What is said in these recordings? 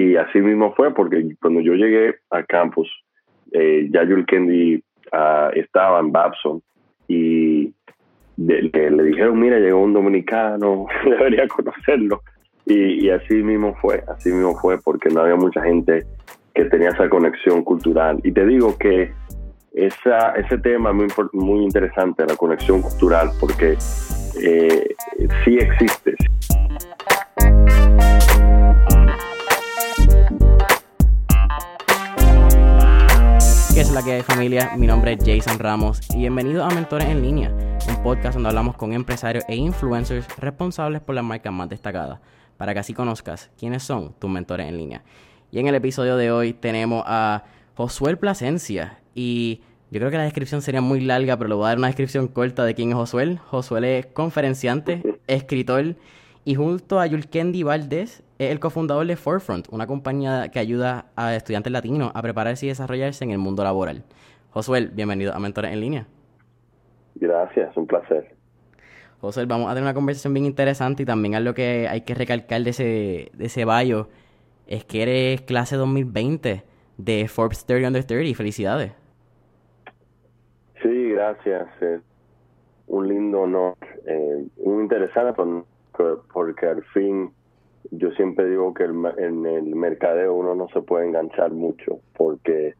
Y así mismo fue, porque cuando yo llegué al campus, eh, ya Jules Kendi ah, estaba en Babson y le, dijeron, mira, llegó un dominicano, debería conocerlo. Y, así mismo fue, así mismo fue, porque no había mucha gente que tenía esa conexión cultural. Y te digo que ese tema es muy, muy interesante, la conexión cultural, porque eh, sí existe. La que hay familia? Mi nombre es Jason Ramos y bienvenido a Mentores en Línea, un podcast donde hablamos con empresarios e influencers responsables por las marcas más destacadas, para que así conozcas quiénes son tus mentores en línea. Y en el episodio de hoy tenemos a Josué Plasencia. Y yo creo que la descripción sería muy larga, pero le voy a dar una descripción corta de quién es Josué. Josué es conferenciante, escritor y junto a Yulkendi Valdés es el cofundador de Forefront, una compañía que ayuda a estudiantes latinos a prepararse y desarrollarse en el mundo laboral. Josué, bienvenido a Mentores en Línea. Gracias, un placer. Josué, vamos a tener una conversación bien interesante y también algo que hay que recalcar de ese, de ese bio es que eres clase 2020 de Forbes 30 Under 30. Felicidades. Sí, gracias. un lindo honor. Eh, muy interesante porque, al fin yo siempre digo que en el mercadeo uno no se puede enganchar mucho porque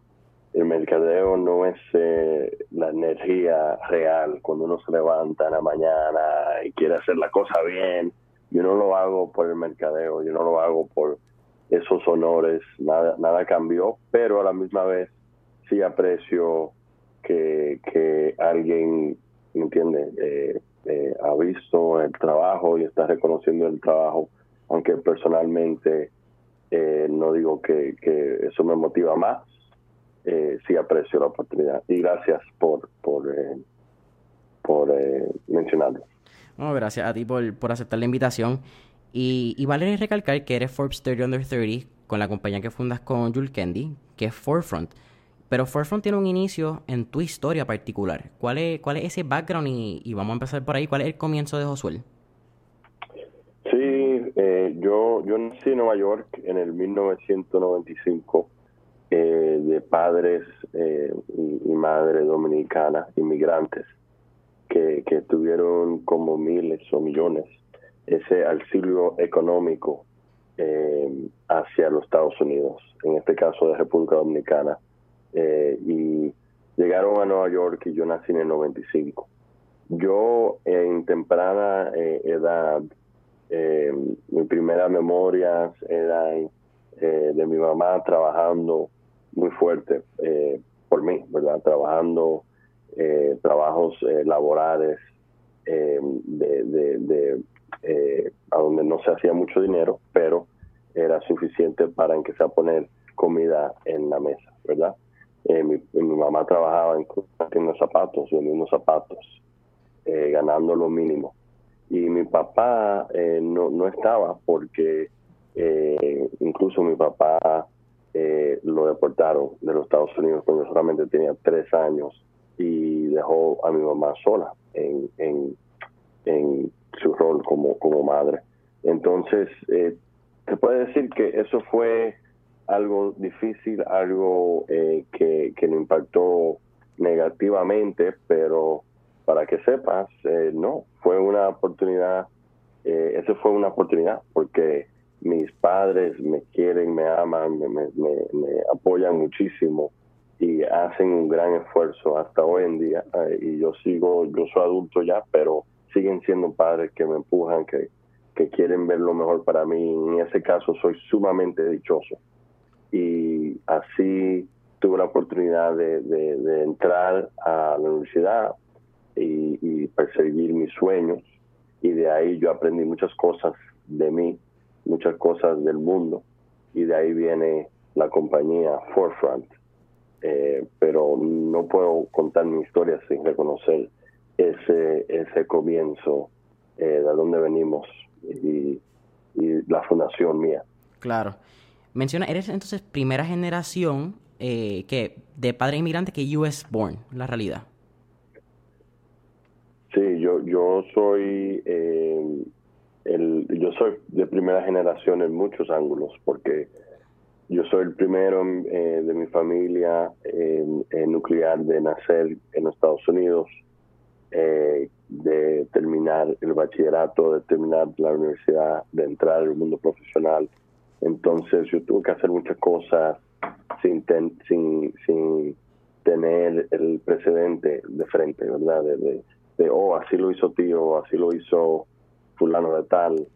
el mercadeo no es eh, la energía real cuando uno se levanta en la mañana y quiere hacer la cosa bien. Yo no lo hago por el mercadeo, yo no lo hago por esos honores, nada, nada cambió, pero a la misma vez sí aprecio que, que alguien, ¿me entiende?, eh, eh, ha visto el trabajo y está reconociendo el trabajo, aunque personalmente eh, no digo que, eso me motiva más, sí aprecio la oportunidad. Y gracias por, por mencionarlo. Gracias a ti por, aceptar la invitación. Y, vale recalcar que eres Forbes 30 Under 30 con la compañía que fundas con Jules Kendi, que es Forefront. Pero Forefront tiene un inicio en tu historia particular. ¿Cuál es, cuál es ese background? Y, vamos a empezar por ahí. ¿Cuál es el comienzo de Josué? Eh, yo, yo nací en Nueva York en el 1995 eh, de padres eh, y, y, madre dominicana, inmigrantes, que, tuvieron como miles o millones ese auxilio económico eh, hacia los Estados Unidos, en este caso de República Dominicana. Eh, y llegaron a Nueva York y yo nací en el 95. Yo en temprana eh, edad, mi primera memoria era de mi mamá trabajando muy fuerte por mí, ¿verdad? Trabajando trabajos laborales de eh, a donde no se hacía mucho dinero, pero era suficiente para en que poner comida en la mesa, ¿verdad? Eh, mi, mamá trabajaba en haciendo zapatos, vendiendo zapatos, eh, ganando lo mínimo. Y mi papá no, no estaba porque incluso mi papá lo deportaron de los Estados Unidos cuando solamente tenía tres años y dejó a mi mamá sola en, en, en su rol como, como madre. Entonces, eh, se puede decir que eso fue algo difícil, algo eh, que, que me impactó negativamente, pero para que sepas, eh, no, fue una oportunidad, eh, eso fue una oportunidad, porque mis padres me quieren, me aman, me, me, me, apoyan muchísimo y hacen un gran esfuerzo hasta hoy en día. y yo sigo, yo soy adulto ya, pero siguen siendo padres que me empujan, que, que quieren ver lo mejor para mí. En ese caso soy sumamente dichoso. Y así tuve la oportunidad de, entrar a la universidad y, y, perseguir mis sueños. Y de ahí yo aprendí muchas cosas de mí, muchas cosas del mundo. Y de ahí viene la compañía Forefront. Eh, pero no puedo contar mi historia sin reconocer ese, ese comienzo eh, de dónde venimos y, la fundación mía. Claro. Menciona, eres entonces primera generación eh, que de padre inmigrante que US born, la realidad. Yo yo soy eh, el, yo soy de primera generación en muchos ángulos porque soy el primero eh, de mi familia nuclear de nacer en Estados Unidos, de terminar el bachillerato, de terminar la universidad, de entrar al mundo profesional. Entonces yo tuve que hacer muchas cosas sin, sin, sin tener el precedente de frente, ¿verdad? De, de, oh, así lo hizo tío, así lo hizo fulano de tal,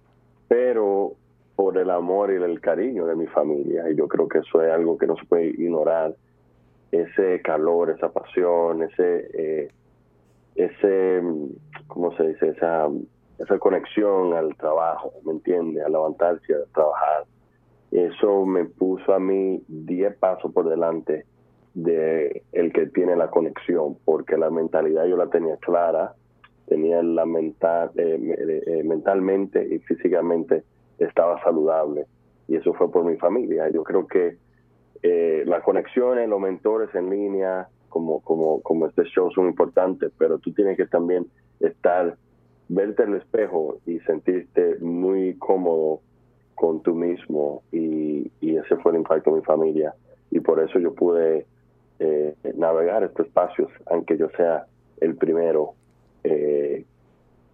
pero por el amor y el cariño de mi familia, y yo creo que eso es algo que no se puede ignorar, ese calor, esa pasión, ese, eh, ese, ¿cómo se dice? Esa, esa conexión al trabajo, ¿me entiendes? A levantarse, a trabajar. Eso me puso a mí diez pasos por delante de el que tiene la conexión, porque la mentalidad yo la tenía clara, tenía la mental, eh, eh, eh, mentalmente y físicamente estaba saludable. Y eso fue por mi familia. Yo creo que las conexiones, los mentores en línea, como, como, como este show son importantes, pero tú tienes que también estar, verte en el espejo y sentirte muy cómodo con tú mismo. Y, y ese fue el impacto de mi familia. Y por eso yo pude eh, navegar estos espacios, aunque yo sea el primero eh,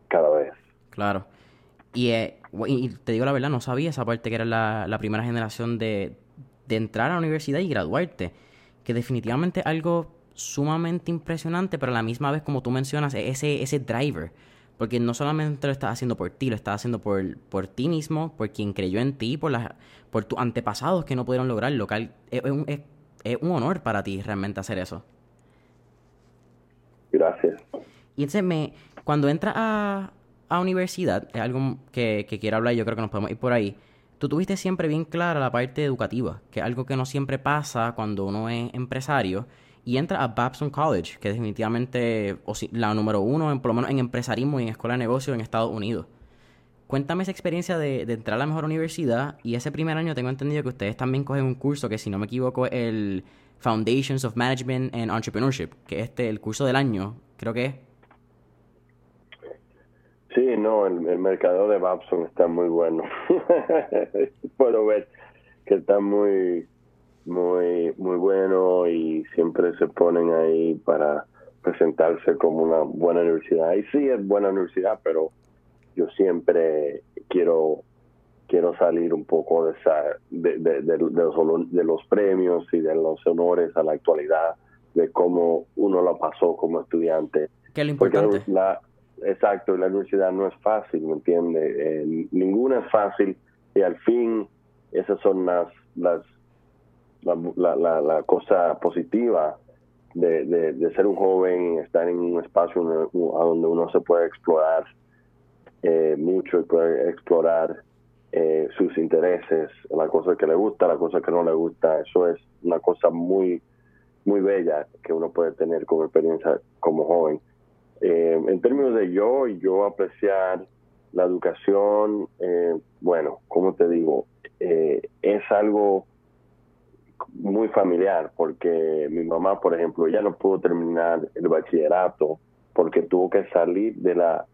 cada vez. Claro. Y, eh, y, te digo la verdad, no sabía esa parte que era la, primera generación de, de, entrar a la universidad y graduarte. Que definitivamente algo sumamente impresionante, pero a la misma vez, como tú mencionas, e-, ese, ese driver. Porque no solamente lo estás haciendo por ti, lo estás haciendo por, por ti mismo, por quien creyó en ti, por, por tus antepasados que no pudieron lograrlo. Es, es, es un honor para ti realmente hacer eso. Gracias. Y entonces, me, cuando entras a, a universidad, es algo que, que quiero hablar, yo creo que nos podemos ir por ahí. Tú tuviste siempre bien clara la parte educativa, que es algo que no siempre pasa cuando uno es empresario y entra a Babson College, que es definitivamente la número uno, en, por lo menos en empresarismo y en escuela de negocios en Estados Unidos. Cuéntame esa experiencia de, entrar a la mejor universidad y ese primer año tengo entendido que ustedes también cogen un curso que si no me equivoco es el Foundations of Management and Entrepreneurship, que es este, el curso del año, creo que es. Sí, no, el, mercado de Babson está muy bueno. Puedo ver que está muy, muy, muy bueno y siempre se ponen ahí para presentarse como una buena universidad. Y sí es buena universidad, pero yo siempre quiero quiero salir un poco de, esa, de, de, de, los, de los premios y de los honores a la actualidad, de cómo uno lo pasó como estudiante. Que lo importante. la, exacto, la universidad no es fácil, ¿me entiende? Eh, ninguna es fácil y al fin esas son las, las la, la, la, cosa positiva de, de, ser un joven, estar en un espacio donde uno se puede explorar eh, mucho y poder explorar eh, sus intereses, la cosa que le gusta, la cosa que no le gusta. Eso es una cosa muy, muy bella que uno puede tener como experiencia como joven. Eh, en términos de yo y yo apreciar la educación, bueno, como te digo, es algo muy familiar porque mi mamá, por ejemplo, ya no pudo terminar el bachillerato porque tuvo que salir de la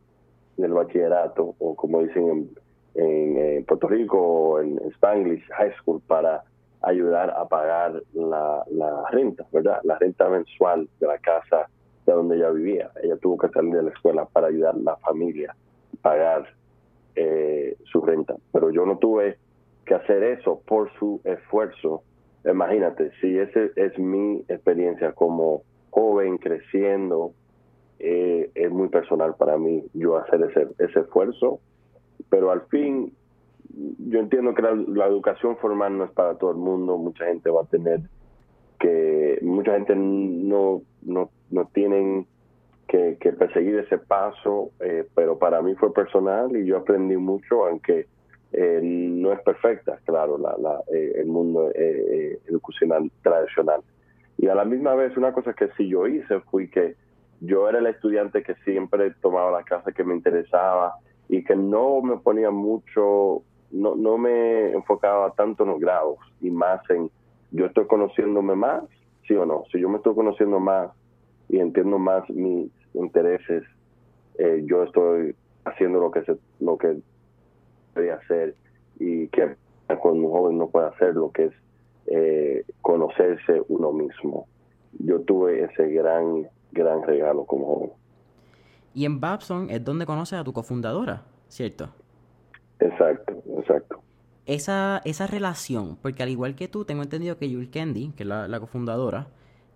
del bachillerato, o como dicen en, en, Puerto Rico, en Spanglish High School, para ayudar a pagar la, la renta, ¿verdad? La renta mensual de la casa de donde ella vivía. Ella tuvo que salir de la escuela para ayudar a la familia a pagar eh, su renta. Pero yo no tuve que hacer eso por su esfuerzo. Imagínate, si esa es mi experiencia como joven creciendo eh, es muy personal para mí yo hacer ese, ese esfuerzo, pero al fin yo entiendo que la, educación formal no es para todo el mundo, mucha gente va a tener que, mucha gente no, no, no tienen que, perseguir ese paso, eh, pero para mí fue personal y yo aprendí mucho, aunque eh, no es perfecta, claro, la, la, el mundo educacional tradicional. Y a la misma vez, una cosa que sí yo hice fue que yo era el estudiante que siempre tomaba la clase que me interesaba y que no me ponía mucho, no, no me enfocaba tanto en los grados y más en yo estoy conociéndome más, sí o no. Si yo me estoy conociendo más y entiendo más mis intereses, eh, yo estoy haciendo lo que se, lo que debería hacer y que cuando un joven no puede hacer lo que es eh, conocerse uno mismo. Yo tuve ese gran, gran regalo como joven. Y en Babson es donde conoces a tu cofundadora, ¿cierto? Exacto, exacto. Esa, esa relación, porque al igual que tú, tengo entendido que Yul Kendi, que es la, la cofundadora,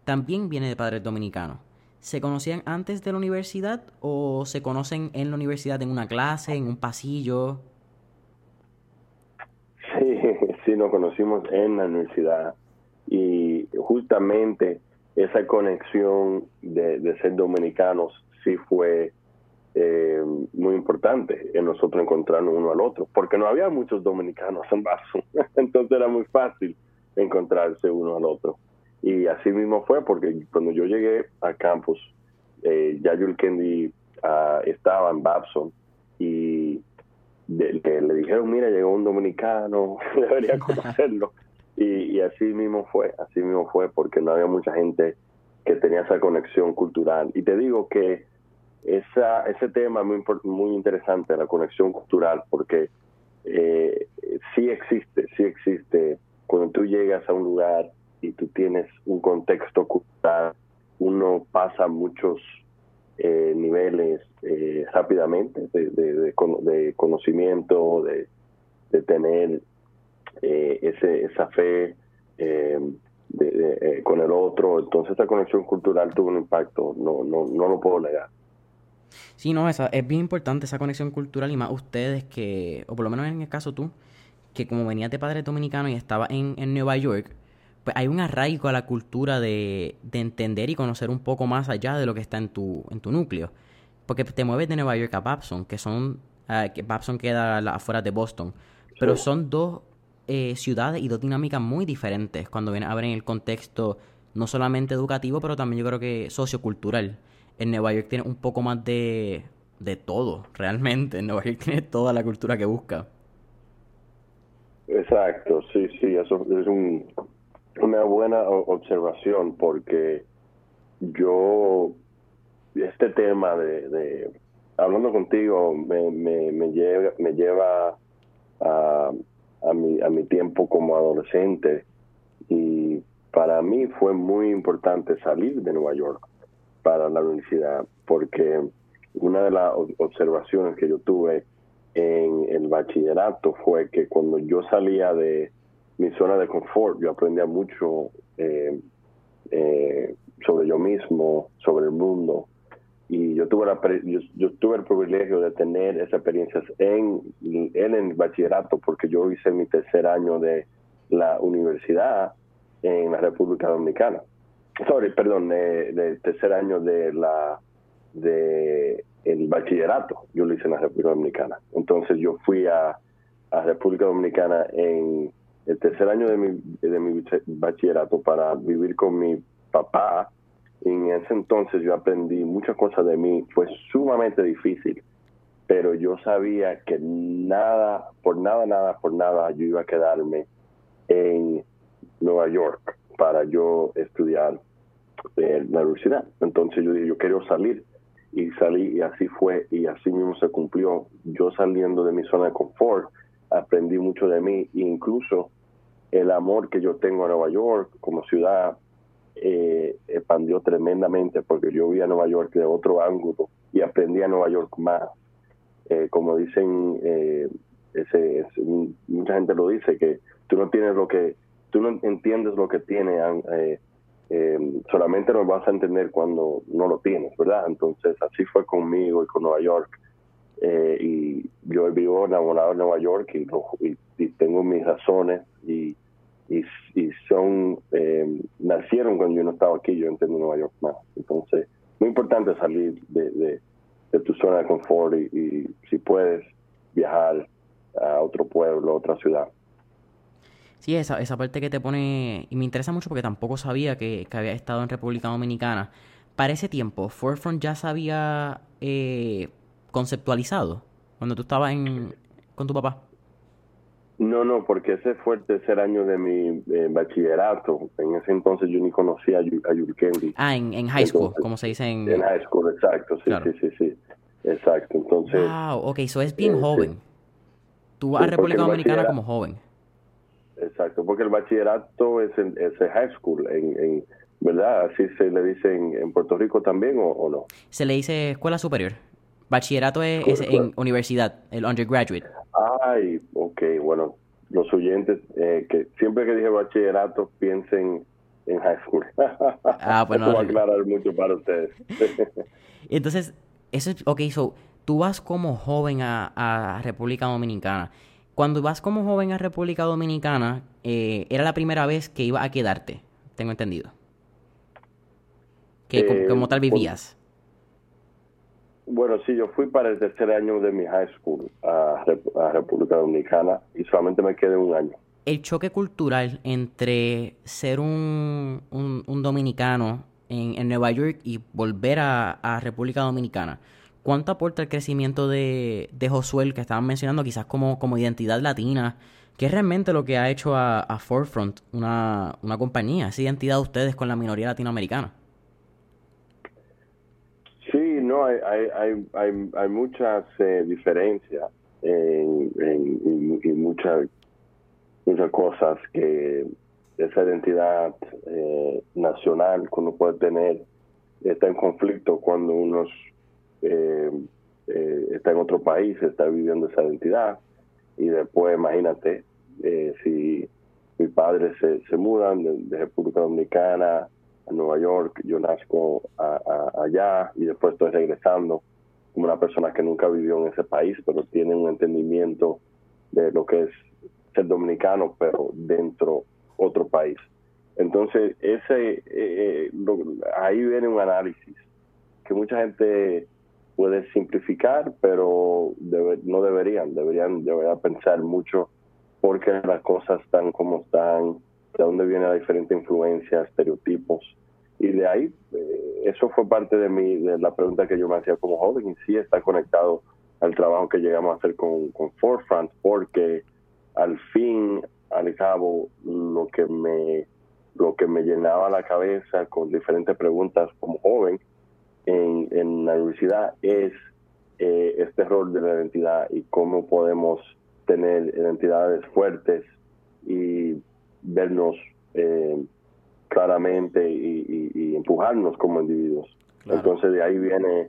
también viene de padres dominicanos. ¿Se conocían antes de la universidad o se conocen en la universidad en una clase, en un pasillo? Sí, sí, nos conocimos en la universidad y justamente esa conexión de, de ser dominicanos sí fue eh, muy importante en nosotros encontrarnos uno al otro, porque no había muchos dominicanos en Basso, entonces era muy fácil encontrarse uno al otro. Y así mismo fue, porque cuando yo llegué al campus, eh, ya Kendi uh, estaba en Babson y de, de, le dijeron, mira, llegó un dominicano, debería conocerlo. Y, así mismo fue, así mismo fue, porque no había mucha gente que tenía esa conexión cultural. Y te digo que esa, ese tema es muy, muy interesante, la conexión cultural, porque eh, sí existe, sí existe. Cuando tú llegas a un lugar y tú tienes un contexto cultural, uno pasa muchos eh, niveles eh, rápidamente de, de, de, de, conocimiento, de tener eh, ese, esa fe con el otro. Entonces esa conexión cultural tuvo un impacto, no, no, no lo puedo negar. Sí, no, esa, es bien importante esa conexión cultural y más ustedes que, o por lo menos en el caso tú, que como venías de padres dominicanos y estaba en, en Nueva York, pues hay un arraigo a la cultura de, de, entender y conocer un poco más allá de lo que está en tu, en tu núcleo. Porque te mueves de Nueva York a Babson, que son, uh, que Babson queda afuera de Boston, pero sí. son dos eh, ciudades y dos dinámicas muy diferentes cuando vienen a ver en el contexto no solamente educativo, pero también yo creo que sociocultural. En Nueva York tiene un poco más de, de todo, realmente. En Nueva York tiene toda la cultura que busca. Exacto, sí, sí, eso es un, una buena observación porque yo, este tema de, hablando contigo, me, me, me, lleva, me lleva a, a, mi, a mi tiempo como adolescente y para mí fue muy importante salir de Nueva York para la universidad porque una de las observaciones que yo tuve en el bachillerato fue que cuando yo salía de mi zona de confort, yo aprendía mucho eh, eh, sobre yo mismo, sobre el mundo. Y yo tuve, la, yo, yo, tuve el privilegio de tener esas experiencias en, en el bachillerato, porque yo hice mi tercer año de la universidad en la República Dominicana. Sorry, perdón, de, tercer año de la de el bachillerato, yo lo hice en la República Dominicana. Entonces yo fui a, a República Dominicana en el tercer año de mi, de mi bachillerato para vivir con mi papá. Y en ese entonces yo aprendí muchas cosas de mí. Fue sumamente difícil, pero yo sabía que nada, por nada, nada, por nada, yo iba a quedarme en Nueva York para yo estudiar en la universidad. Entonces yo dije, yo quiero salir y salí y así fue y así mismo se cumplió. Yo saliendo de mi zona de confort, aprendí mucho de mí e incluso el amor que yo tengo a Nueva York como ciudad eh, expandió tremendamente porque yo vi a Nueva York de otro ángulo y aprendí a Nueva York más. Eh, como dicen, eh, ese, mucha gente lo dice, que tú no tienes lo que, tú no entiendes lo que tiene, solamente lo vas a entender cuando no lo tienes, ¿verdad? Entonces así fue conmigo y con Nueva York. y yo vivo enamorado de Nueva York y tengo mis razones y y, son, eh, nacieron cuando yo no estaba aquí, yo entré en Nueva York más. Entonces, muy importante salir de, de, tu zona de confort y, y, si puedes viajar a otro pueblo, a otra ciudad. Sí, esa, esa parte que te pone, y me interesa mucho porque tampoco sabía que, que había estado en República Dominicana. Para ese tiempo, Forefront ya se había eh, conceptualizado cuando tú estabas en, con tu papá. No, no, porque ese fue el tercer año de mi eh, bachillerato. En ese entonces yo ni conocía a, a Yulkendi. Ah, en, en high school, entonces, como se dice en... En high school, exacto, sí, claro. sí, sí, sí. Exacto, entonces... Wow, ok, eso es bien eh, joven. Sí. Tú vas sí, a República Dominicana como joven. exacto, porque el bachillerato es el, es high school, en, ¿verdad? Así se le dice en, Puerto Rico también o, no. Se le dice escuela superior. Bachillerato es, en universidad, el undergraduate. Ay, ok, bueno, los oyentes, eh, que siempre que dije bachillerato piensen en high school. Ah, bueno. Va a aclarar mucho para ustedes. Entonces, eso es, ok, so, tú vas como joven a, República Dominicana. Cuando vas como joven a República Dominicana, eh, era la primera vez que iba a quedarte, tengo entendido. Que eh, como tal vivías. Bueno, sí, yo fui para el tercer año de mi high school a, República Dominicana y solamente me quedé un año. El choque cultural entre ser un, un, dominicano en, Nueva York y volver a República Dominicana ¿cuánto aporta el crecimiento de, de Josué, que estaban mencionando, quizás como, como identidad latina? ¿Qué es realmente lo que ha hecho a, Forefront una, una, compañía, esa identidad de ustedes con la minoría latinoamericana? No, hay, hay, hay, hay muchas eh, diferencias en, en, y muchas, muchas cosas que esa identidad eh, nacional que uno puede tener está en conflicto cuando uno eh, eh, está en otro país, está viviendo esa identidad. Y después, imagínate, eh, si mis padres se, se mudan de, República Dominicana a Nueva York, yo nazco allá y después estoy regresando como una persona que nunca vivió en ese país, pero tiene un entendimiento de lo que es ser dominicano, pero dentro otro país. Entonces, ese eh, ahí viene un análisis que mucha gente puede simplificar, pero no deberían, deberían, deberían pensar mucho por qué las cosas están como están, de dónde viene la diferente influencia, estereotipos. Y de ahí, eh, eso fue parte de, mi, de la pregunta que yo me hacía como joven y sí está conectado al trabajo que llegamos a hacer con, con Forefront, porque al fin, al cabo, lo que me lo que me llenaba la cabeza con diferentes preguntas como joven en, la universidad es eh, este rol de la identidad y cómo podemos tener identidades fuertes y vernos eh, claramente y, empujarnos como individuos. Entonces de ahí viene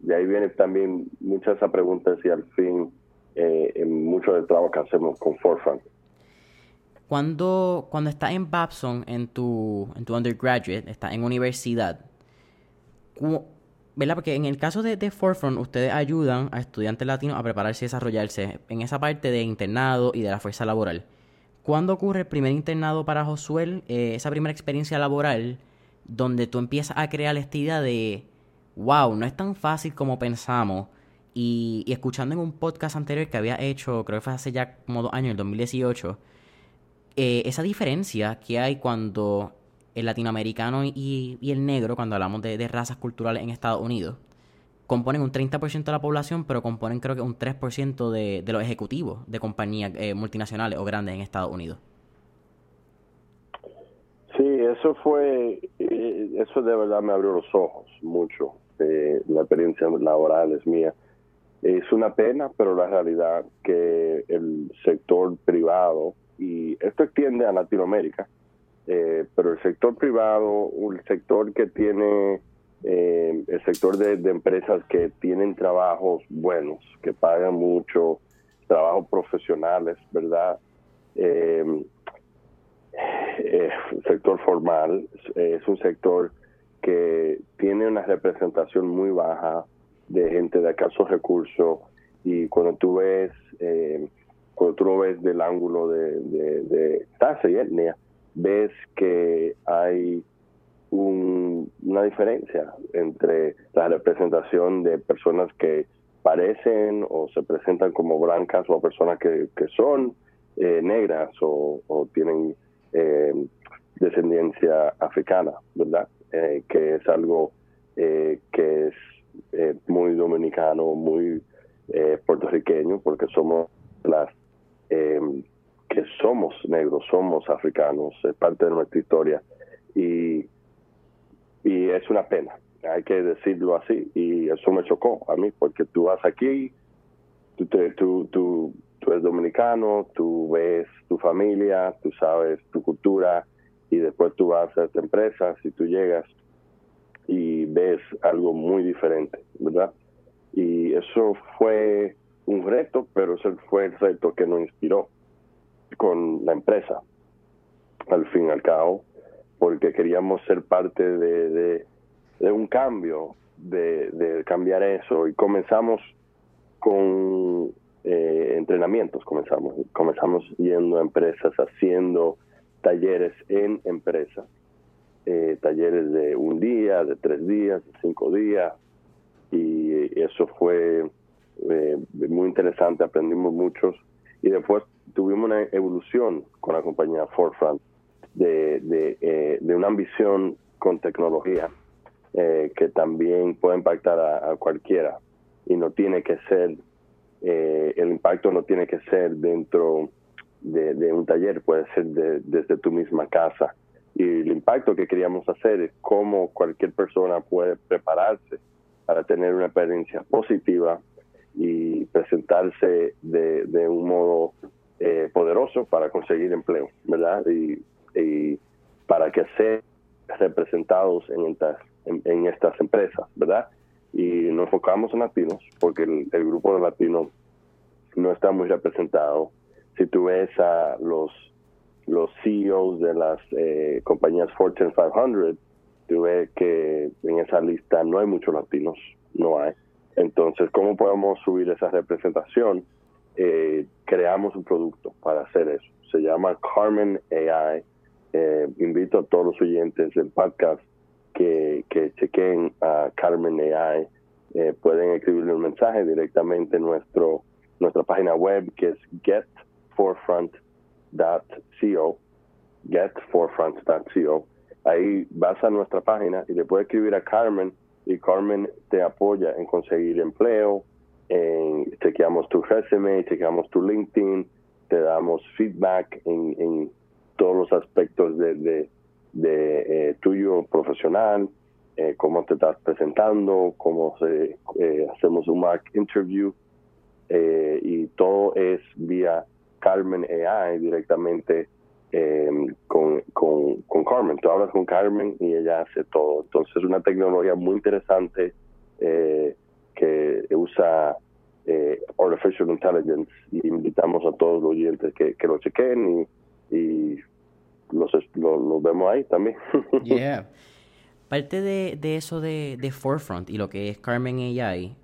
de ahí viene también muchas de esas preguntas y al fin eh, en mucho del trabajo que hacemos con Forefront. Cuando, cuando estás en Babson, en tu, en tu undergraduate, estás en universidad, ¿verdad? Porque en el caso de, de, Forefront, ustedes ayudan a estudiantes latinos a prepararse y desarrollarse en esa parte de internado y de la fuerza laboral. ¿Cuándo ocurre el primer internado para Josuel? Eh, esa primera experiencia laboral donde tú empiezas a crear esta idea de, wow, no es tan fácil como pensamos. Y, escuchando en un podcast anterior que había hecho, creo que fue hace ya como dos años, el 2018, eh, esa diferencia que hay cuando el latinoamericano y, el negro, cuando hablamos de, razas culturales en Estados Unidos, componen un 30% de la población, pero componen creo que un 3% de, de los ejecutivos de compañías eh, multinacionales o grandes en Estados Unidos. Sí, eso fue, eh, eso de verdad me abrió los ojos mucho. Eh, la experiencia laboral es mía. Es una pena, pero la realidad que el sector privado, y esto extiende a Latinoamérica, eh, pero el sector privado, el sector que tiene, eh, el sector de, empresas que tienen trabajos buenos, que pagan mucho, trabajos profesionales, ¿verdad? Eh, el sector formal es un sector que tiene una representación muy baja de gente de acaso recursos y cuando tú ves cuando tú lo ves del ángulo de, de tasa y etnia ves que hay una diferencia entre la representación de personas que parecen o se presentan como blancas o personas que, son eh, negras o, tienen eh, descendencia africana, ¿verdad? Eh, que es algo que es muy dominicano, muy puertorriqueño, porque somos las que somos negros, somos africanos, es parte de nuestra historia y, y es una pena, hay que decirlo así y eso me chocó a mí porque tú vas aquí, tú, tú, tú, tú eres dominicano, tú ves tu familia, tú sabes tu cultura y después tú vas a esta empresa, si tú llegas y ves algo muy diferente, ¿verdad? Y eso fue un reto, pero ese fue el reto que nos inspiró con la empresa, al fin y al cabo, porque queríamos ser parte de, de, un cambio, de, de, cambiar eso, y comenzamos con eh, entrenamientos, comenzamos, comenzamos yendo a empresas, haciendo talleres en empresas, eh, talleres de un día, de tres días, de cinco días, y eso fue eh, muy interesante, aprendimos muchos, y después tuvimos una evolución con la compañía Forefront de, de, eh, una ambición con tecnología que también puede impactar a, cualquiera y no tiene que ser, el impacto no tiene que ser dentro de, un taller, puede ser desde tu misma casa y el impacto que queríamos hacer es cómo cualquier persona puede prepararse para tener una experiencia positiva y presentarse de, un modo eh, poderoso para conseguir empleo, ¿verdad? Y, para que sean representados en estas, en, estas empresas, ¿verdad? Y nos enfocamos en latinos, porque el, el grupo de latinos no está muy representado. Si tú ves a los los CEOs de las eh, compañías Fortune 500, tú ves que en esa lista no hay muchos latinos, no hay. Entonces, ¿cómo podemos subir esa representación? Eh, creamos un producto para hacer eso. Se llama Carmen AI. Eh, invito a todos los oyentes del podcast que, que chequen a Carmen AI. pueden escribirle un mensaje directamente en nuestro, nuestra página web que es getforefront.co, getforefront.co. Ahí vas a nuestra página y le puedes escribir a Carmen y Carmen te apoya en conseguir empleo, en, chequeamos tu resume, chequeamos tu LinkedIn, te damos feedback en, todos los aspectos de, de, eh, tuyo profesional, eh, cómo te estás presentando, cómo se, eh, hacemos un mark interview y todo es vía Carmen AI directamente eh, con, Carmen. Tú hablas con Carmen y ella hace todo. Entonces es una tecnología muy interesante eh, que usa eh, Artificial Intelligence y invitamos a todos los oyentes que, lo chequen y, y los, lo, vemos ahí también. yeah. Parte de, de eso de, de, Forefront y lo que es Carmen AI,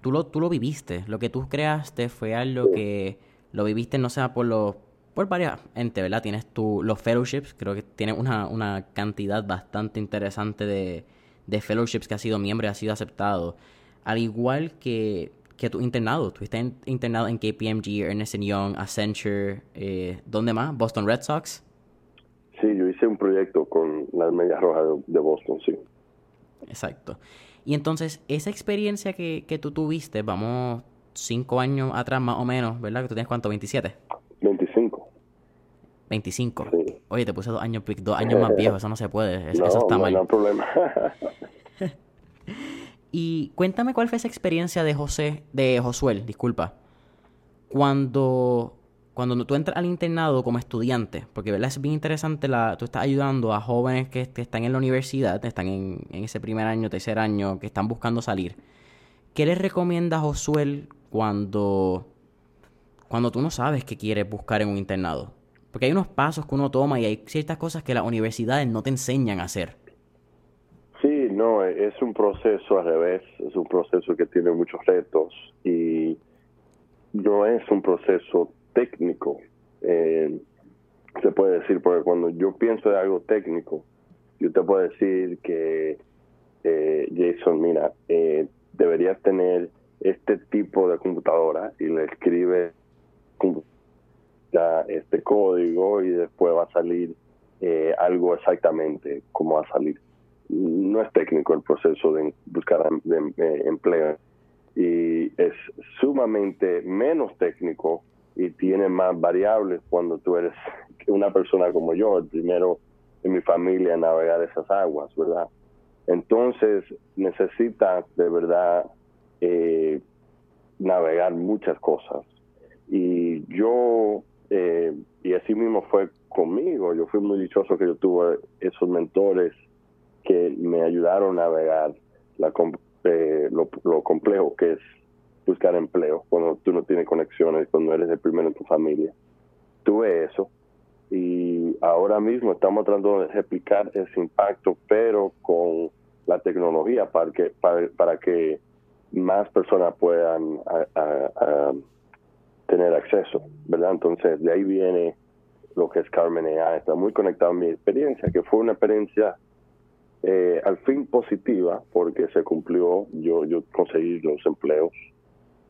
tú, lo, tú lo viviste. Lo que tú creaste fue algo que lo viviste, no sea por los por varias entes, ¿verdad? Tienes tu, los fellowships, creo que tienes una, una cantidad bastante interesante de, de fellowships que ha sido miembro y ha sido aceptado. Al igual que, que tu internado, tú estás internado en KPMG, Ernest Young, Accenture, eh, ¿dónde más? Boston Red Sox. Sí, yo hice un proyecto con las Medias Rojas de, Boston, sí. Exacto. Y entonces, esa experiencia que, que tú tuviste, vamos cinco años atrás más o menos, ¿verdad? Que tú tienes cuánto, 27. 25. 25. Oye, te puse dos años, dos años más viejo, eso no se puede, eso, está mal. No, hay problema. y cuéntame cuál fue esa experiencia de José, de Josuel, disculpa, cuando, cuando tú entras al internado como estudiante, porque ¿verdad? es bien interesante, la, tú estás ayudando a jóvenes que, están en la universidad, están en, ese primer año, tercer año, que están buscando salir. ¿Qué les recomienda Josuel cuando, cuando tú no sabes qué quieres buscar en un internado. Porque hay unos pasos que uno toma y hay ciertas cosas que las universidades no te enseñan a hacer. No, es un proceso al revés, es un proceso que tiene muchos retos y no es un proceso técnico. Eh, se puede decir, porque cuando yo pienso de algo técnico, yo te puedo decir que, eh, Jason, mira, eh, deberías tener este tipo de computadora y le escribe este código y después va a salir eh, algo exactamente como va a salir. No es técnico el proceso de buscar de, empleo y es sumamente menos técnico y tiene más variables cuando tú eres una persona como yo, el primero en mi familia navegar esas aguas, ¿verdad? Entonces necesitas de verdad eh, navegar muchas cosas Y yo, eh, y así mismo fue conmigo, yo fui muy dichoso que yo tuve esos mentores que me ayudaron a navegar la, eh, lo, complejo que es buscar empleo cuando tú no tienes conexiones, cuando eres el primero en tu familia. Tuve eso y ahora mismo estamos tratando de replicar ese impacto, pero con la tecnología para que, para, que más personas puedan tener acceso, ¿verdad? Entonces, de ahí viene lo que es Carmen EA. Está muy conectado a mi experiencia, que fue una experiencia eh, al fin positiva, porque se cumplió, yo, yo conseguí los empleos,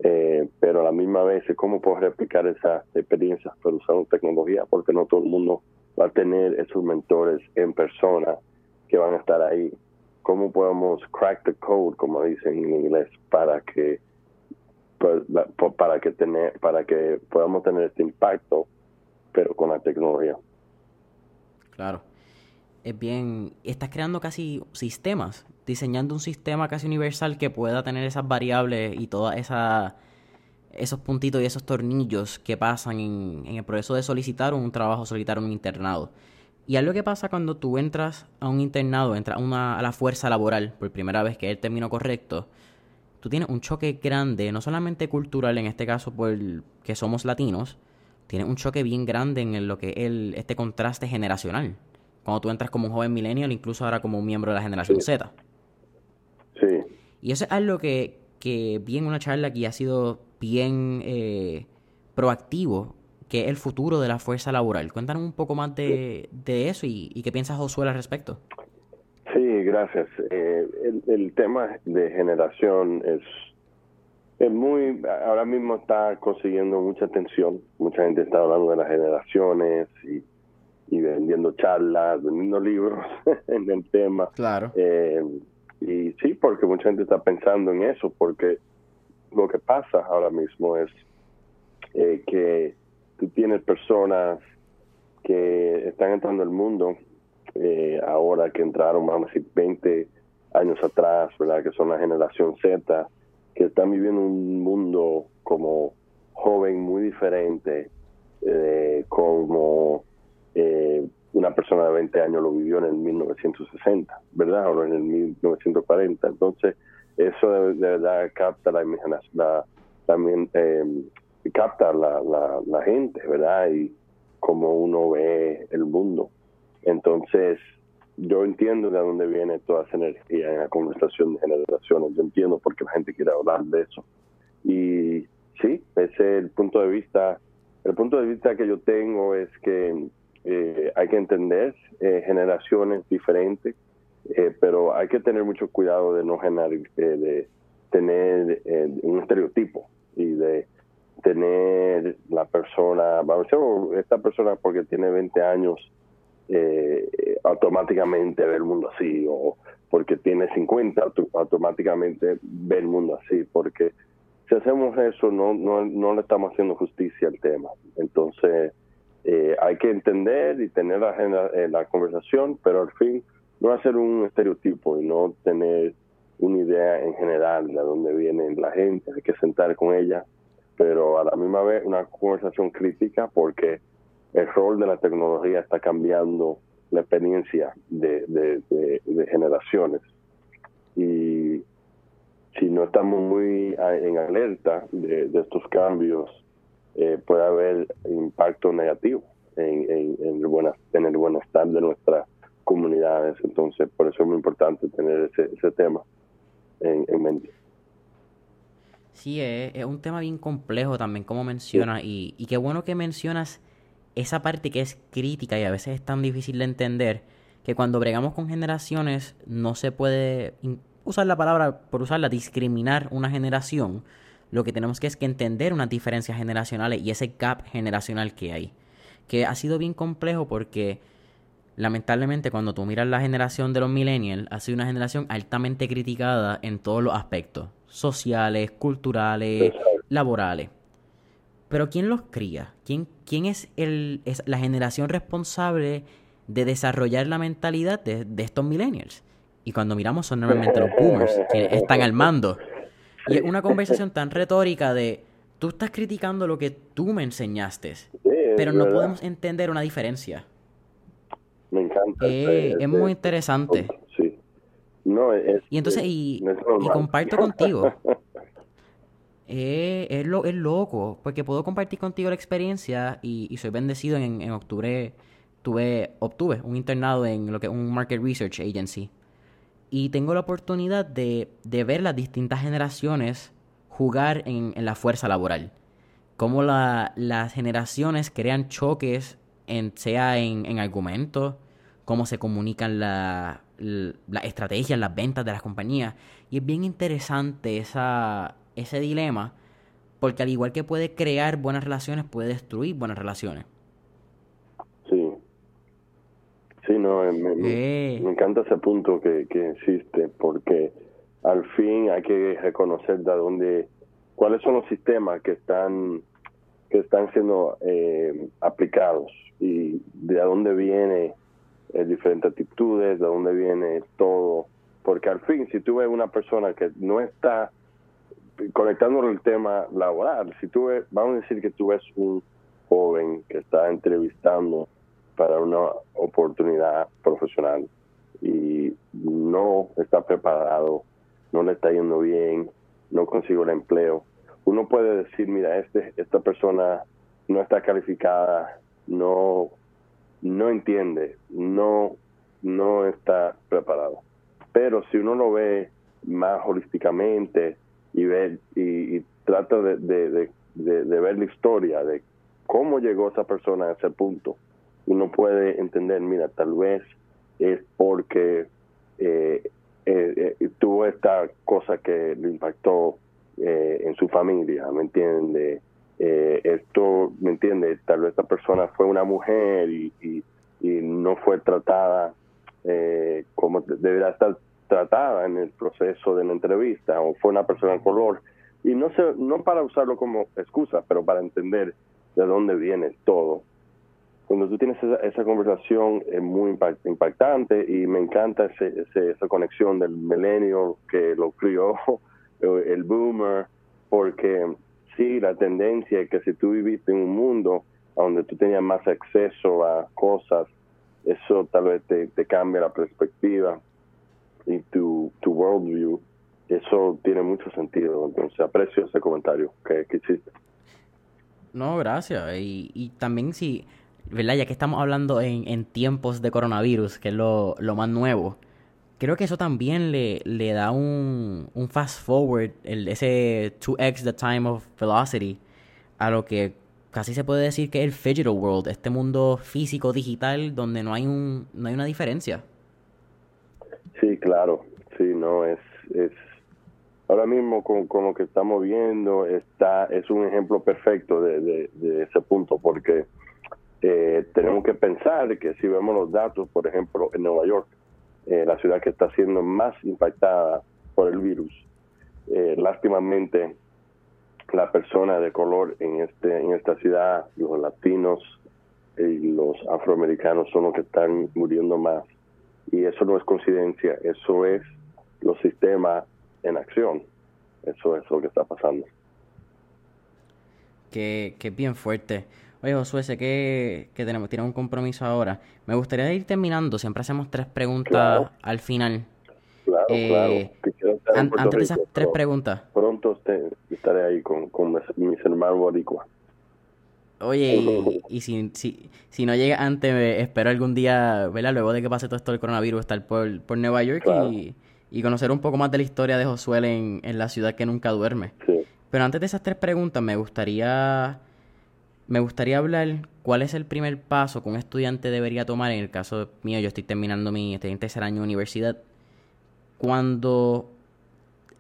eh, pero a la misma vez, ¿cómo puedo replicar esa experiencia pero usando tecnología? Porque no todo el mundo va a tener esos mentores en persona que van a estar ahí. ¿Cómo podemos crack the code, como dicen en inglés, para que pues, para que tener para que podamos tener este impacto, pero con la tecnología? Claro es bien, estás creando casi sistemas, diseñando un sistema casi universal que pueda tener esas variables y todas esas esos puntitos y esos tornillos que pasan en, el proceso de solicitar un trabajo, solicitar un internado. Y algo que pasa cuando tú entras a un internado, entras a, una, a la fuerza laboral por primera vez, que es el término correcto, tú tienes un choque grande, no solamente cultural, en este caso por que somos latinos, tienes un choque bien grande en lo que es el, este contraste generacional cuando tú entras como un joven millennial, incluso ahora como un miembro de la generación Z. Sí. Y eso es algo que, que vi en una charla que ha sido bien eh, proactivo, que es el futuro de la fuerza laboral. Cuéntanos un poco más de, eso y, qué piensas Josué al respecto. Sí, gracias. Eh, el, tema de generación es, es muy, ahora mismo está consiguiendo mucha atención. Mucha gente está hablando de las generaciones y y vendiendo charlas, vendiendo libros en el tema. Claro. Eh, y sí, porque mucha gente está pensando en eso, porque lo que pasa ahora mismo es eh, que tú tienes personas que están entrando al mundo eh, ahora que entraron, vamos a decir, 20 años atrás, ¿verdad? Que son la generación Z, que están viviendo un mundo como joven muy diferente, como eh, una persona de 20 años lo vivió en el 1960, ¿verdad? O en el 1940. Entonces, eso de, verdad capta la la, también eh, capta la, la, gente, ¿verdad? Y cómo uno ve el mundo. Entonces, yo entiendo de dónde viene toda esa energía en la conversación de generaciones. Yo entiendo por qué la gente quiere hablar de eso. Y sí, ese es el punto de vista. El punto de vista que yo tengo es que eh, hay que entender eh, generaciones diferentes, eh, pero hay que tener mucho cuidado de no generar, de tener un estereotipo y de tener la persona, vamos a decir, esta persona porque tiene 20 años, automáticamente ve el mundo así, o porque tiene 50, automáticamente ve el mundo así, porque si hacemos eso no, no, no le estamos haciendo justicia al tema. Entonces, eh, hay que entender y tener la, eh, la conversación, pero al fin no hacer un estereotipo y no tener una idea en general de dónde viene la gente, hay que sentar con ella, pero a la misma vez una conversación crítica porque el rol de la tecnología está cambiando la experiencia de, de, generaciones. Y si no estamos muy en alerta de estos cambios, eh, puede haber impacto negativo en, en, el buena, en el bienestar de nuestras comunidades. Entonces, por eso es muy importante tener ese, ese tema en, mente. Sí, es, un tema bien complejo también, como mencionas, y qué bueno que mencionas esa parte que es crítica y a veces es tan difícil de entender que cuando bregamos con generaciones no se puede usar la palabra por usarla, discriminar una generación, lo que tenemos que es que entender unas diferencias generacionales y ese gap generacional que hay. Que ha sido bien complejo porque lamentablemente cuando tú miras la generación de los millennials, ha sido una generación altamente criticada en todos los aspectos, sociales, culturales, laborales. Pero ¿quién los cría? ¿Quién, quién es, el, es la generación responsable de desarrollar la mentalidad de, de estos millennials? Y cuando miramos son normalmente los boomers que están al mando. Y es una conversación tan retórica de tú estás criticando lo que tú me enseñaste, pero no podemos entender una diferencia. Me encanta. Eh, es muy interesante. Sí. No, y entonces, y, comparto contigo. Eh, es, lo, es loco, porque puedo compartir contigo la experiencia y, soy bendecido en, en octubre. Tuve, obtuve un internado en lo que es un Market Research Agency. Y tengo la oportunidad de, de ver las distintas generaciones jugar en, en la fuerza laboral. Cómo la, las generaciones crean choques, en, sea en, en argumentos, cómo se comunican la, la, estrategia, las ventas de las compañías. Y es bien interesante esa, ese dilema, porque al igual que puede crear buenas relaciones, puede destruir buenas relaciones. Sí. Sí, no, me, me encanta ese punto que, que existe, porque al fin hay que reconocer de dónde, cuáles son los sistemas que están que están siendo eh, aplicados y de dónde viene eh, diferentes actitudes, de dónde viene todo, porque al fin si tú ves una persona que no está conectando el tema laboral, si tú ves, vamos a decir que tú ves un joven que está entrevistando para una oportunidad profesional y no está preparado no le está yendo bien, no consigo el empleo. Uno puede decir, mira, este, esta persona no está calificada, no, no entiende, no, no está preparado. Pero si uno lo ve más holísticamente y ve y, trata de, de, de, ver la historia de cómo llegó esa persona a ese punto, uno puede entender, mira, tal vez es porque eh, eh, eh, tuvo esta cosa que le impactó eh, en su familia, ¿me entiende? Esto, ¿me entiende? Tal vez esta persona fue una mujer y, y, no fue tratada como debería estar tratada en el proceso de la entrevista, o fue una persona de color. Y no, sé, no para usarlo como excusa, pero para entender de dónde viene todo cuando tú tienes esa, conversación es muy impactante y me encanta esa conexión del milenio que lo crió el boomer, porque sí, la tendencia es que si tú viviste en un mundo donde tú tenías más acceso a cosas, eso tal vez te, cambia la perspectiva y tu, tu worldview. Eso tiene mucho sentido. Entonces aprecio ese comentario que, que hiciste. No, gracias. Y, también si... ¿verdad? Ya que estamos hablando en, en tiempos de coronavirus, que es lo, más nuevo, creo que eso también le, da un, fast forward, el, ese 2x the time of velocity, a lo que casi se puede decir que es el digital world, este mundo físico digital donde no hay un no hay una diferencia. Sí, claro, sí, no es es ahora mismo con, lo que estamos viendo está es un ejemplo perfecto de ese punto porque eh, tenemos que pensar que si vemos los datos, por ejemplo, en Nueva York, eh, la ciudad que está siendo más impactada por el virus, eh, lástimamente la persona de color en este en esta ciudad, los latinos y los afroamericanos son los que están muriendo más. Y eso no es coincidencia, eso es los sistemas en acción. Eso es lo que está pasando. Que, que bien fuerte. Oye, Josué, sé que, tenemos, tiene un compromiso ahora. Me gustaría ir terminando. Siempre hacemos tres preguntas al final. Claro, eh, claro. antes de esas tres preguntas. Pronto estaré ahí con, mis hermanos boricuas. Oye, y, si, si, si, no llega antes, espero algún día, ¿verdad? Luego de que pase todo esto del coronavirus, estar por, por Nueva York y, y, conocer un poco más de la historia de Josué en, en la ciudad que nunca duerme. Sí. Pero antes de esas tres preguntas, me gustaría me gustaría hablar cuál es el primer paso que un estudiante debería tomar. En el caso mío, yo estoy terminando mi tercer año de universidad. Cuando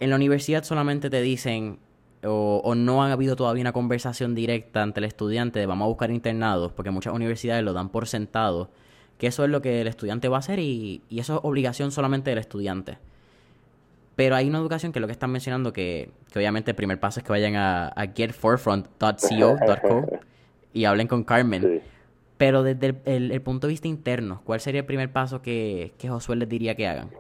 en la universidad solamente te dicen o, o, no ha habido todavía una conversación directa ante el estudiante de vamos a buscar internados, porque muchas universidades lo dan por sentado, que eso es lo que el estudiante va a hacer y, eso es obligación solamente del estudiante. Pero hay una educación que es lo que están mencionando, que, que obviamente el primer paso es que vayan a, a getforefront.co.co y hablen con Carmen. Pero desde el, punto de vista interno, ¿cuál sería el primer paso que, que Josué les diría que hagan?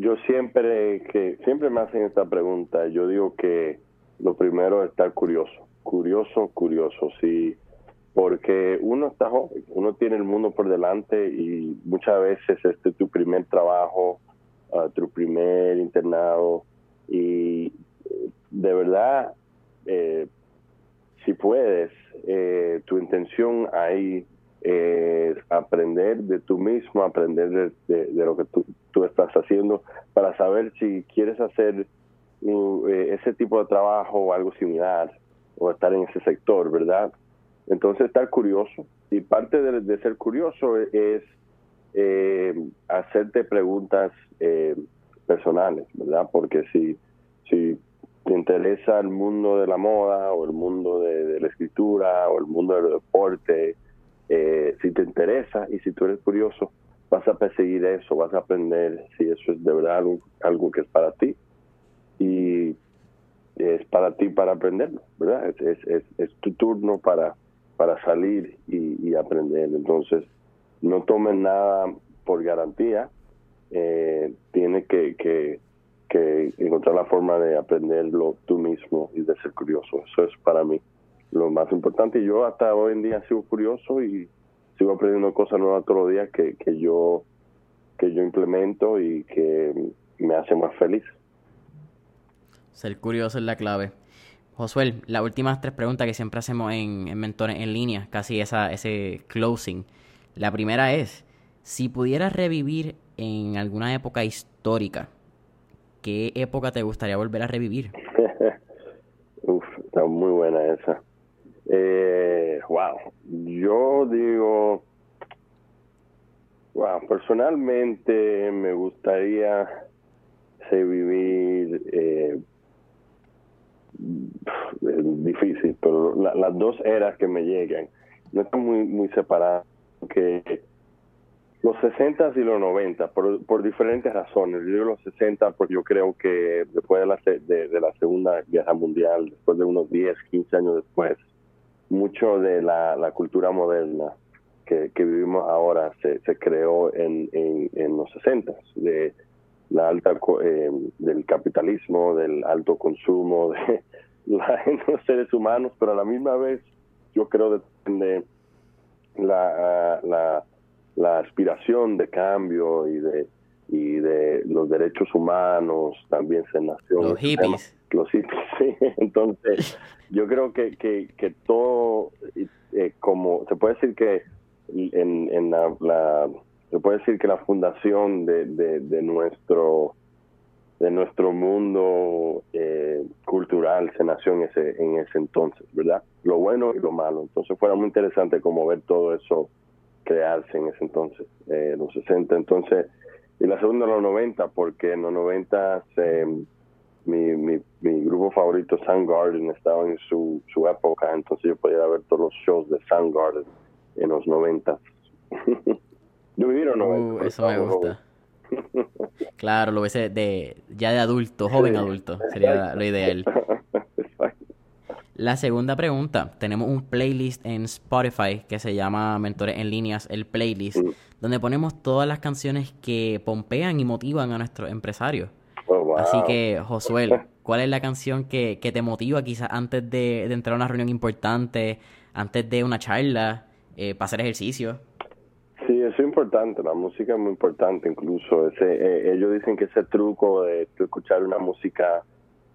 yo siempre que siempre me hacen esta pregunta, yo digo que lo primero es estar curioso, curioso, curioso, sí, porque uno está joven, uno tiene el mundo por delante y muchas veces este es tu primer trabajo, uh, tu primer internado y de verdad, eh, si puedes, eh, tu intención ahí es aprender de tú mismo, aprender de, lo que tú, estás haciendo para saber si quieres hacer eh, ese tipo de trabajo o algo similar o estar en ese sector, ¿verdad? Entonces estar curioso y parte de, ser curioso es hacerte preguntas personales, ¿verdad? Porque si, si te interesa el mundo de la moda o el mundo de, la escritura o el mundo del deporte, eh, si te interesa y si tú eres curioso, vas a perseguir eso, vas a aprender si eso es de verdad algo, que es para ti y es para ti para aprenderlo, ¿verdad? Es, es, es, tu turno para, para salir y, aprender. Entonces, no tomes nada por garantía, eh, tiene que, que que encontrar la forma de aprenderlo tú mismo y de ser curioso. Eso es para mí lo más importante. Yo hasta hoy en día sigo curioso y sigo aprendiendo cosas nuevas todos los días que, que yo que yo implemento y que me hace más feliz. Ser curioso es la clave. Josué, las últimas tres preguntas que siempre hacemos en, en Mentores en línea, casi esa, ese closing. La primera es, si pudieras revivir en alguna época histórica, ¿qué época te gustaría volver a revivir? Uf, está muy buena esa. Eh, wow, yo digo, wow, personalmente me gustaría revivir, eh, difícil, pero las dos eras que me llegan no están muy, muy separadas, que los 60 y los 90, por, por diferentes razones. Yo digo los 60 porque yo creo que después de la, de, la Segunda Guerra Mundial, después de unos 10, 15 años después, mucho de la, la cultura moderna que, que, vivimos ahora se, se creó en, en, en, los 60, de la alta eh, del capitalismo, del alto consumo, de la, los seres humanos, pero a la misma vez yo creo de la, la la aspiración de cambio y de y de los derechos humanos también se nació los hippies. los hippies sí. Entonces yo creo que que, que todo eh, como se puede decir que en, en la, se puede decir que la fundación de, de, nuestro de nuestro mundo eh, cultural se nació en ese en ese entonces verdad lo bueno y lo malo. Entonces fue muy interesante como ver todo eso crearse en ese entonces, eh, los 60. Entonces, y la segunda los 90, porque en los 90 mi, mi, mi, grupo favorito, Soundgarden, estaba en su, su época, entonces yo podía ver todos los shows de Soundgarden en los 90. yo viví los 90. Uh, eso me gusta. claro, lo ves de, ya de adulto, joven adulto, sería lo ideal. La segunda pregunta, tenemos un playlist en Spotify que se llama Mentores en Líneas, el playlist, mm. donde ponemos todas las canciones que pompean y motivan a nuestros empresarios. Oh, Así que, Josué, ¿cuál es la canción que, que te motiva quizás antes de, entrar a una reunión importante, antes de una charla, eh, para hacer ejercicio? Sí, eso es importante, la música es muy importante incluso. Ese, eh, ellos dicen que ese truco de escuchar una música,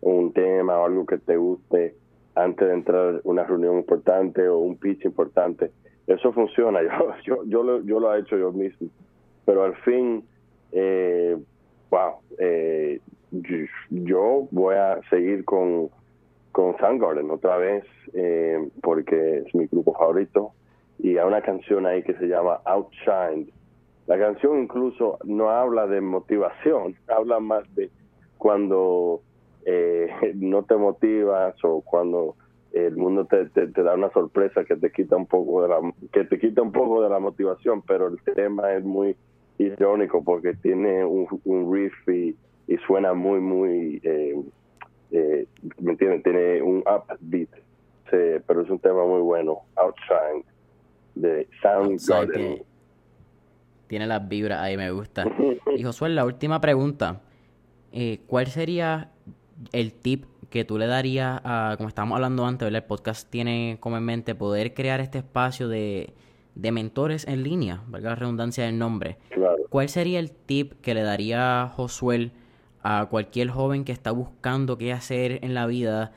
un tema o algo que te guste, antes de entrar una reunión importante o un pitch importante. Eso funciona, yo, lo, yo lo he hecho yo mismo. Pero al fin, eh, wow, eh, yo, voy a seguir con, con Soundgarden otra vez, eh, porque es mi grupo favorito. Y hay una canción ahí que se llama Outshine. La canción incluso no habla de motivación, habla más de cuando eh, no te motivas o cuando el mundo te, te, da una sorpresa que te quita un poco de la que te quita un poco de la motivación pero el tema es muy irónico porque tiene un, riff y, suena muy muy eh, eh, me entiendes tiene un upbeat pero es un tema muy bueno Outshine de Soundgarden. Tiene, tiene las vibras ahí me gusta. Y Josué la última pregunta eh, ¿cuál sería el tip que tú le darías a, como estábamos hablando antes, el podcast tiene como en mente poder crear este espacio de, de mentores en línea, valga la redundancia del nombre. ¿Cuál sería el tip que le daría Josuel a cualquier joven que está buscando qué hacer en la vida?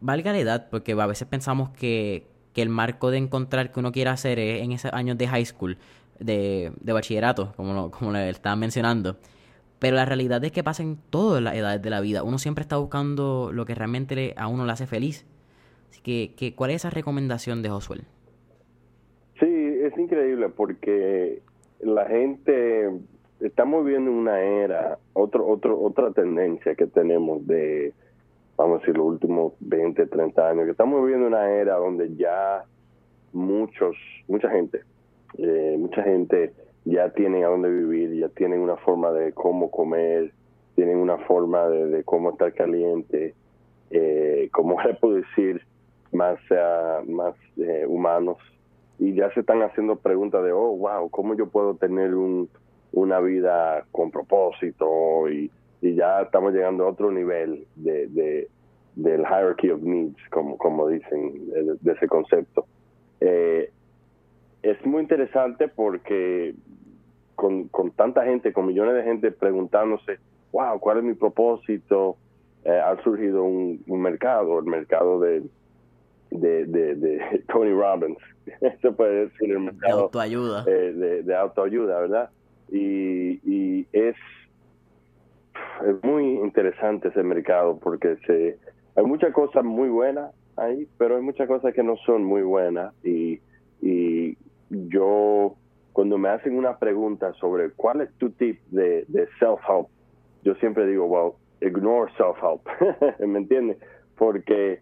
Valga la edad, porque a veces pensamos que, que el marco de encontrar que uno quiere hacer es en esos años de high school, de, de bachillerato, como, como le estaban mencionando. Pero la realidad es que pasa en todas las edades de la vida. Uno siempre está buscando lo que realmente a uno le hace feliz. Así que, que ¿cuál es esa recomendación de Josuel? Sí, es increíble porque la gente estamos viendo una era, otro, otro, otra tendencia que tenemos de, vamos a decir, los últimos 20, 30 años, que estamos viviendo una era donde ya muchos, mucha gente, eh, mucha gente ya tienen a dónde vivir, ya tienen una forma de cómo comer, tienen una forma de, cómo estar caliente, eh, como le puedo decir, más, más eh, humanos. Y ya se están haciendo preguntas de, oh, wow, ¿cómo yo puedo tener un, una vida con propósito? Y, y ya estamos llegando a otro nivel de, de del hierarchy of needs, como, como dicen, de, ese concepto. Eh, es muy interesante porque con, con tanta gente, con millones de gente preguntándose, wow, ¿cuál es mi propósito? Eh, ha surgido un, mercado, el mercado de, de, de, Tony Robbins, se puede decir el mercado de autoayuda, eh, de, autoayuda, ¿verdad? Y, y es, es muy interesante ese mercado porque se, hay muchas cosas muy buenas ahí, pero hay muchas cosas que no son muy buenas y, y yo cuando me hacen una pregunta sobre cuál es tu tip de, self-help, yo siempre digo, well, ignore self-help, ¿me entiendes? Porque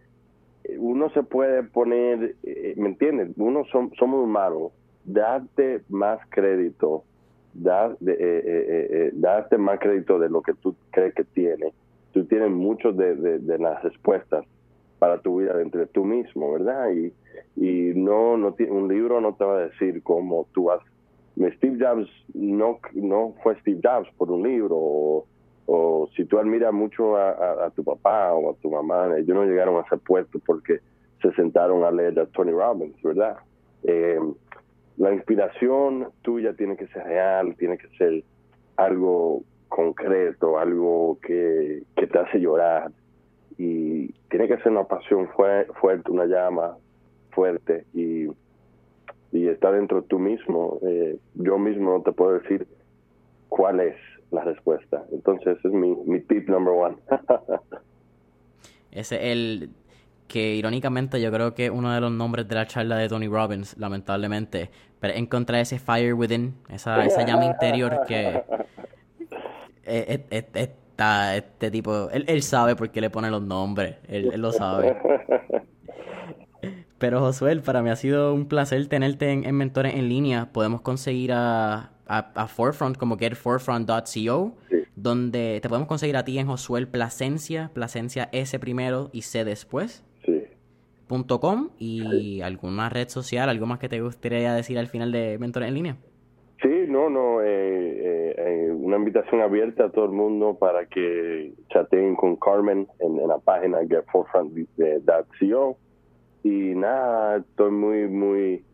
uno se puede poner, eh, ¿me entiendes? Uno somos humanos, darte más crédito, dar, eh, eh, darte más crédito de lo que tú crees que tienes. Tú tienes muchas de, de, las respuestas para tu vida entre tú mismo, ¿verdad? Y, y no, no un libro no te va a decir cómo tú vas Steve Jobs no, no fue Steve Jobs por un libro, o, si tú admiras mucho a, tu papá o a tu mamá, ellos no llegaron a ese puesto porque se sentaron a leer a Tony Robbins, ¿verdad? Eh, la inspiración tuya tiene que ser real, tiene que ser algo concreto, algo que, que te hace llorar y tiene que ser una pasión fuerte, una llama fuerte y y está dentro de tú mismo. Eh, yo mismo no te puedo decir cuál es la respuesta. Entonces, ese es mi, mi tip number one. ese es el que irónicamente yo creo que uno de los nombres de la charla de Tony Robbins, lamentablemente, pero encontrar ese fire within, esa, esa llama interior que está este tipo, él, él sabe por qué le pone los nombres, él, él lo sabe. Pero Josué, para mí ha sido un placer tenerte en, Mentores en Línea. Podemos conseguir a, a, Forefront como getforefront.co, donde te podemos conseguir a ti en Josué Plasencia, Plasencia S primero y C después. Sí. .com y alguna red social, algo más que te gustaría decir al final de Mentores en Línea. Sí, no, no, eh, eh, eh, una invitación abierta a todo el mundo para que chateen con Carmen en, en la página getforefront.co y nada, estoy muy, muy,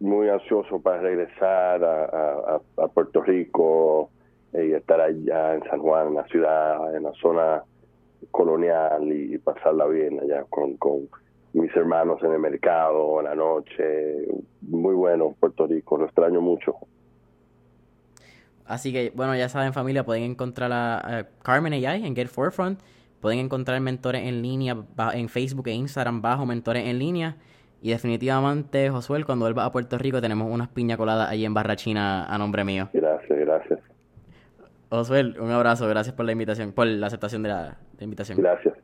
muy ansioso para regresar a, a, Puerto Rico y estar allá en San Juan, en la ciudad, en la zona colonial y, pasarla bien allá con, con mis hermanos en el mercado, en la noche. Muy bueno Puerto Rico, lo extraño mucho. Así que, bueno, ya saben familia, pueden encontrar a, Carmen AI en Get Forefront Pueden encontrar mentores en línea en Facebook e Instagram bajo mentores en línea. Y definitivamente, Josué, cuando vuelva a Puerto Rico tenemos unas piña coladas ahí en Barra China a nombre mío. Gracias, gracias. Josué, un abrazo, gracias por la invitación, por la aceptación de la invitación. Gracias.